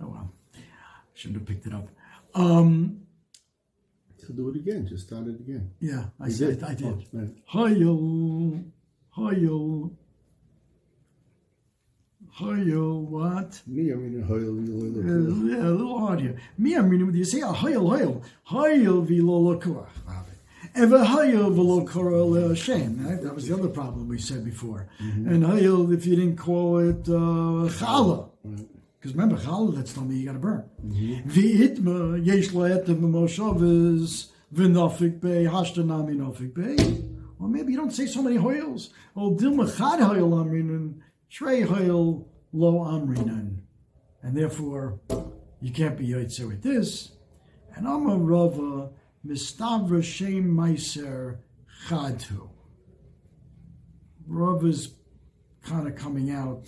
Oh well, shouldn't have picked it up. Um, So do it again. Just start it again. yeah, I You said I did. Oh, right. Hayel, hayel, hayel. What? Me, I mean, hoil, hoil, Uh, yeah, a little hard here. Me, I mean, when you say a hayel, hayel, hayel v'lo lakua. Ever v'lo korah uh, Hashem. That was the other problem we said before. Mm-hmm. And hayel, if you didn't call it uh, challah. Mm-hmm. Because remember, challah, that's telling me you got to burn. Mm-hmm. V'itma, yesh la'etem v'moshavas, v'nofik bey, hashtanami nofik bey. Or maybe you don't say so many hoyels. Oh, dilma chad hoyel amrinan, shrei hoyel lo amrinan. And therefore, you can't be yotze with this. And I'm a rava, mistavra shem meiser chadhu. Rava's kind of coming out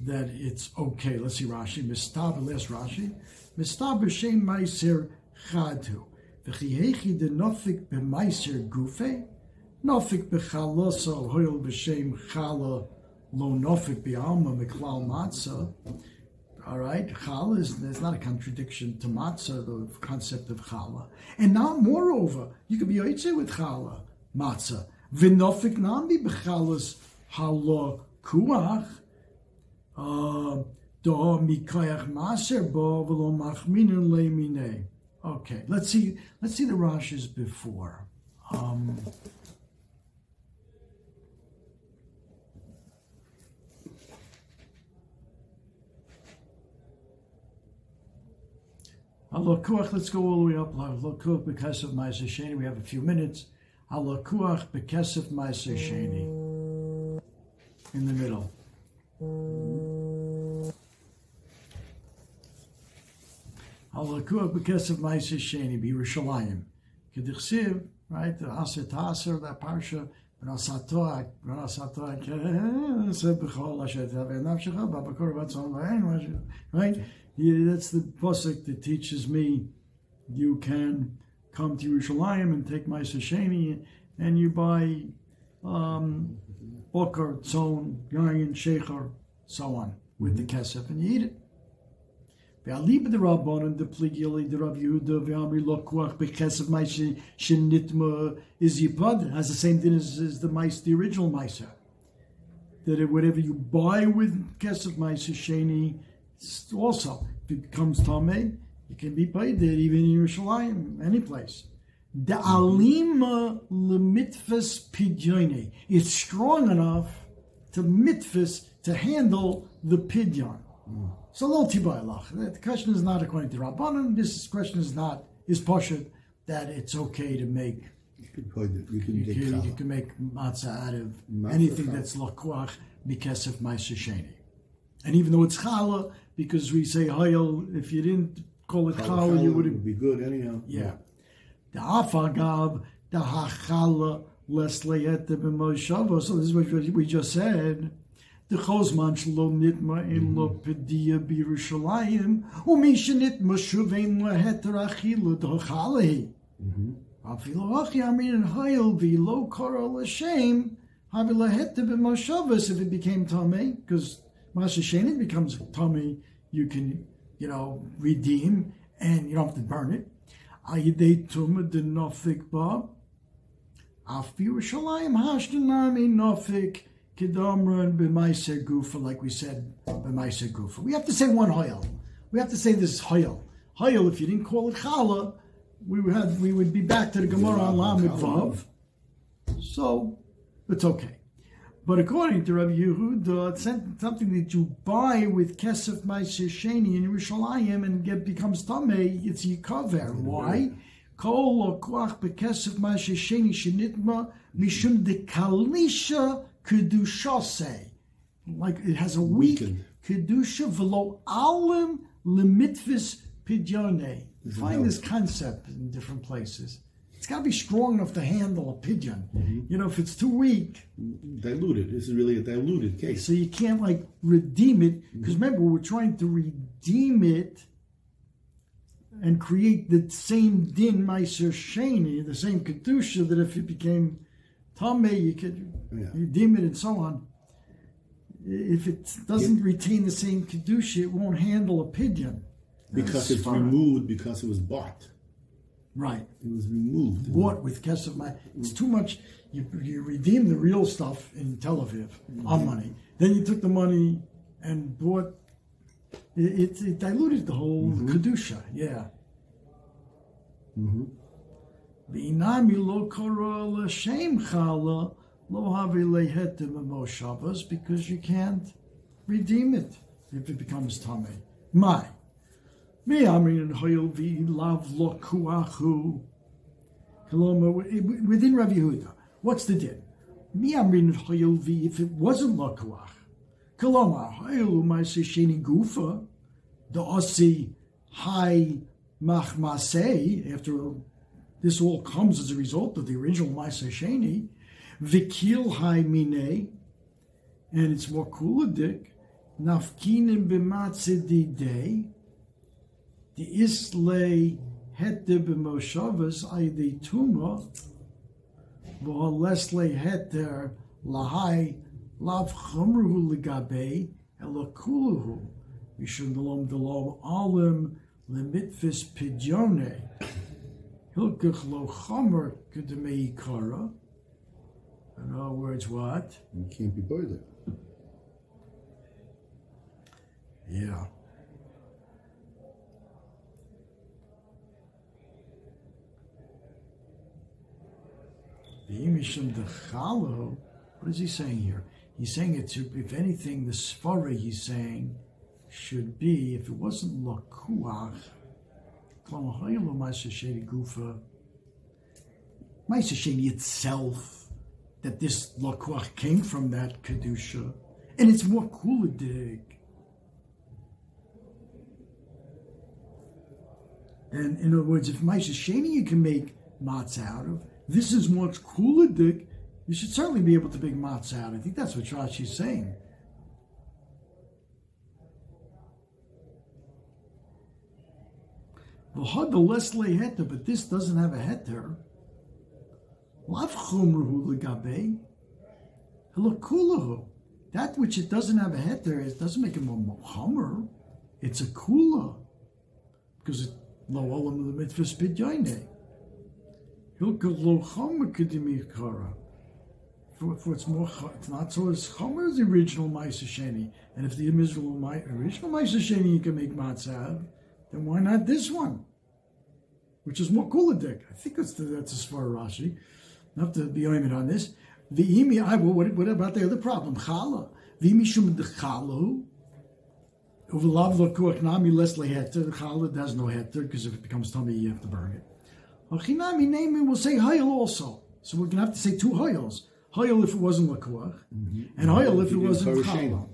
that it's okay. Let's see Rashi. Mistab, last Rashi. Mistab b'shem meiser chadu. V'chihechi de nofik b'meiser gufe. Nofik b'chalosa hoil b'shem chala lo nofik b'alma miklal matzah. All right, challah is there's not a contradiction to matzah, the concept of challah. And now, moreover, you could be yotzei with challah, matzah. V'nofik nambi b'chalas hala kuach. Okay, let's see. Let's see the Rashis before. Um, Halakuach, let's go all the way up. Halakuach of ma'aser sheni. We have a few minutes. Halakuach of ma'aser sheni. In the middle. Halakuach bekesef ma'aser sheni. B'Yerushalayim. Kedichsiv, right? The Aser Taser, that parsha. Right? That's the pasuk that teaches me you can come to Yerushalayim and take my sasheni and you buy um, bokar, tzon, yayin, shecher, so on, with the kesef, and you eat it. The pligili, the Rav Yehuda, ve'amri lokuach, bekesef ma'ise shenitma is yipad, has the same thing as, as the mice, the original mice. That whatever you buy with kesef ma'ise sheni, also, if it becomes Tameh, it can be paid there, even in Yerushalayim, any place. The alima lemitfas pidyon. It's strong enough to mitfas to handle the pidyon. So lo tibayalach. The question is not according to Rabbanan. This question is not is pashut that it's okay to make. You can You make can, you can make matzah out of Matzah anything challah. that's lakuach because of my sheni. And even though it's challah, because we say hayel, if you didn't call it challah, you would have would be good anyhow. yeah. The afagav, the hachala, leslayet the b'moshava. So this is what we just said. The chosman shlo nitma in lo mhm. pedia b'Yerushalayim, umisha nitma shuvein leheter achilu d'chalehi. Mhm. Afilu achi amin hayel v'lo kora l'shem, havi leheter b'moshavas if it became tamei, because Masha Shenin becomes tamei, you can, you know, redeem, and you don't have to burn it. Ayidei Tumah de Nofik Ba. Af Yerushalayim Hashtanami Nofik Kedamran B'Maiser Gufa, like we said, B'Maiser Gufa. We have to say one Hoyel. We have to say this Hoyel. Hoyel, if you didn't call it Chala, we would, have, we would be back to the Gemara on Lamed Vav. So, it's okay. But according to Rabbi Yehuda, it's something that you buy with Kesef Ma'aser Sheni in Yerushalayim and get becomes Tameh, it's Yikaver. Why? Kol o koach bekesef Ma'aser Sheni shenitma mishum de kalisha kedushase. Like it has a weak kedusha v'lo alim lemitvis pidyone. You find this concept in different places. It's got to be strong enough to handle a pidyon. Mm-hmm. You know, if it's too weak, Diluted. This is really a diluted case. so you can't like redeem it mm-hmm. because remember we're trying to redeem it and create the same din meiser sheni, the same kedusha that if it became Tame, you could Yeah. redeem it and so on. If it doesn't retain the same kedusha, it won't handle a pidyon. Because As it's far- removed because it was bought. Right. It was removed. Bought with kesef my it's too much. You, you redeem the real stuff in Tel Aviv on mm-hmm. money. Then you took the money and bought. It, it, it diluted the whole mm-hmm. kedusha. Yeah. Mm-hmm. V'inami lo kora l'shem chala lo havi lehetim emoshavas because you can't redeem it if it becomes tame. My. Me amin hoyel vi lav lo kuachu. Within Rav Yehuda, what's the din? Mi amin hoyel if it wasn't lo kuach. Koloma, hoyel umaisi sheni gufa, the osi high machmasei, after this all comes as a result of the original Maisa Sheni, Vikil Hai Mine, and it's more kuladik, Nafkinin b'matzidi day, the Isle Hette b'moshavas aydi tuma, v'halesle heter lahai lav chumruhu legabe elokuluhu, mishum delom alim lemitfis pidjone, hilkach lo chomer kedemei kara. In other words, what? You can't be bothered. Yeah. The V'imishum dechalo. What is he saying here? He's saying it to, if anything, the svara he's saying should be, if it wasn't lakuach, ma'aseh gufa, itself, that this lakuach came from that kedusha, and it's more kuladig. And in other words, if Maisha Sheni you can make matzah out of, this is much cooler, Dick. You should certainly be able to make matzah out. I think that's what Rashi's saying. The less lay heter, but this doesn't have a heter. Lav chumruhu legabe. Halakulahu. That which it doesn't have a heter, it doesn't make him a mohammer. It's a kula. Because it lo olam the mitzvah kedimi. For, for it's more, it's not so as chomer original Maisa Sheni. And if the original, original Maisa Sheni you can make matzah, then why not this one? Which is more kuladik. I think that's, the, that's as far Rashi. Not to be oimid on this. V'imi, I, well, what, what about the other problem? Chala. V'imi shum de chalu. Uvelav lakuach nami les leheter. Challah has no heter because if it becomes tummy, you have to burn it. Achinami name will say hayel also. So we're gonna have to say two hayels. Hayel if it wasn't lakuach, and hayel if it wasn't do challah.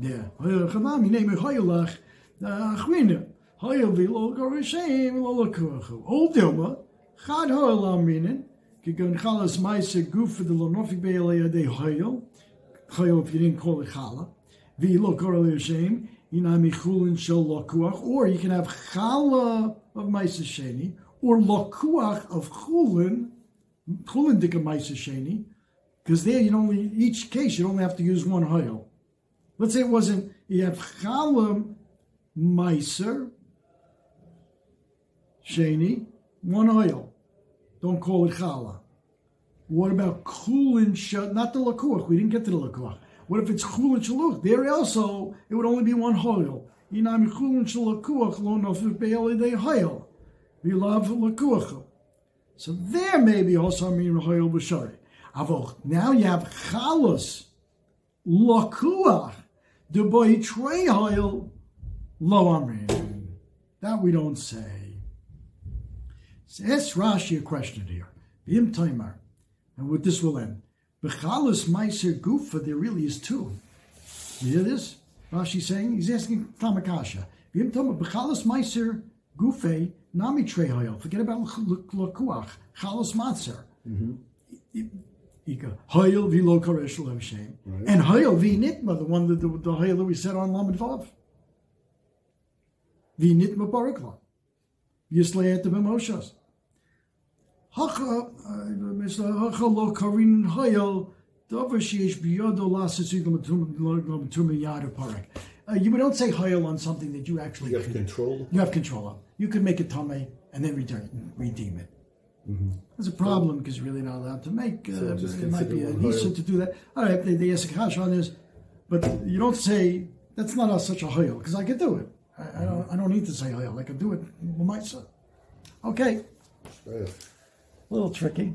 Yeah. Achinami name hayelach uh, achwina. Hayel v'lo gorishem lo lakuach. Old dilma chad hayel aminin. Kigun chalas ma'aser guf for the lonofi be'elei adei hayel. Hayel if you didn't call it challah. V'lo korel Hashem. Inami chulin shel lakuach, or you can have challah of Maisa Sheni, or lakuach of chulin, chulin dika Maisa because there you only each case you only have to use one hayel. Let's say it wasn't you have challah Meiser Sheni, one oil. Don't call it challah. What about chulin shel? Not the lakuach. We didn't get to the lakuach. What if it's chulin shaluch? There also, it would only be one hoil. Inami chulin shalakuach lo nofik be'eli de hoil. We love lakuach. So there maybe also mean hoil b'shari. Avoch. Now you have chalus lakuach. The boy hoil lo amin. That we don't say. Ask Rashi a question here. Bim Taimar. And with this will end. Bechalas Meiser Gufa, there really is two. You hear this? Rashi saying, he's asking Tamakasha. V'im Tama, Bechalas Meiser Gufe, Nami Trehoyel. Forget about Lakuach, Chalas Matzer. Mm-hmm. Ika, Hoyel v'lo koresh lo Hashem. And Hoyel v'nitma, the one that the, the Hoyel that we said on Lamed Vav. V'nitma barakla. Yislei et the Moshas. Hacha, Mr. Hacha lo karin hayel, davar sheyesh biyodo lasitzik l'matum yad parak. Uh, You don't say hayel on something that you actually You have control. you have control of. You could make a tame and then return, redeem it. There's a problem because you're really not allowed to make. Uh, So it might be a nisa to do that. All right, the, the Esakash on is, but you don't say that's not a, such a hayel because I could do it. I, I don't. I don't need to say hayel. I can do it with my son. Okay, Right. Little tricky.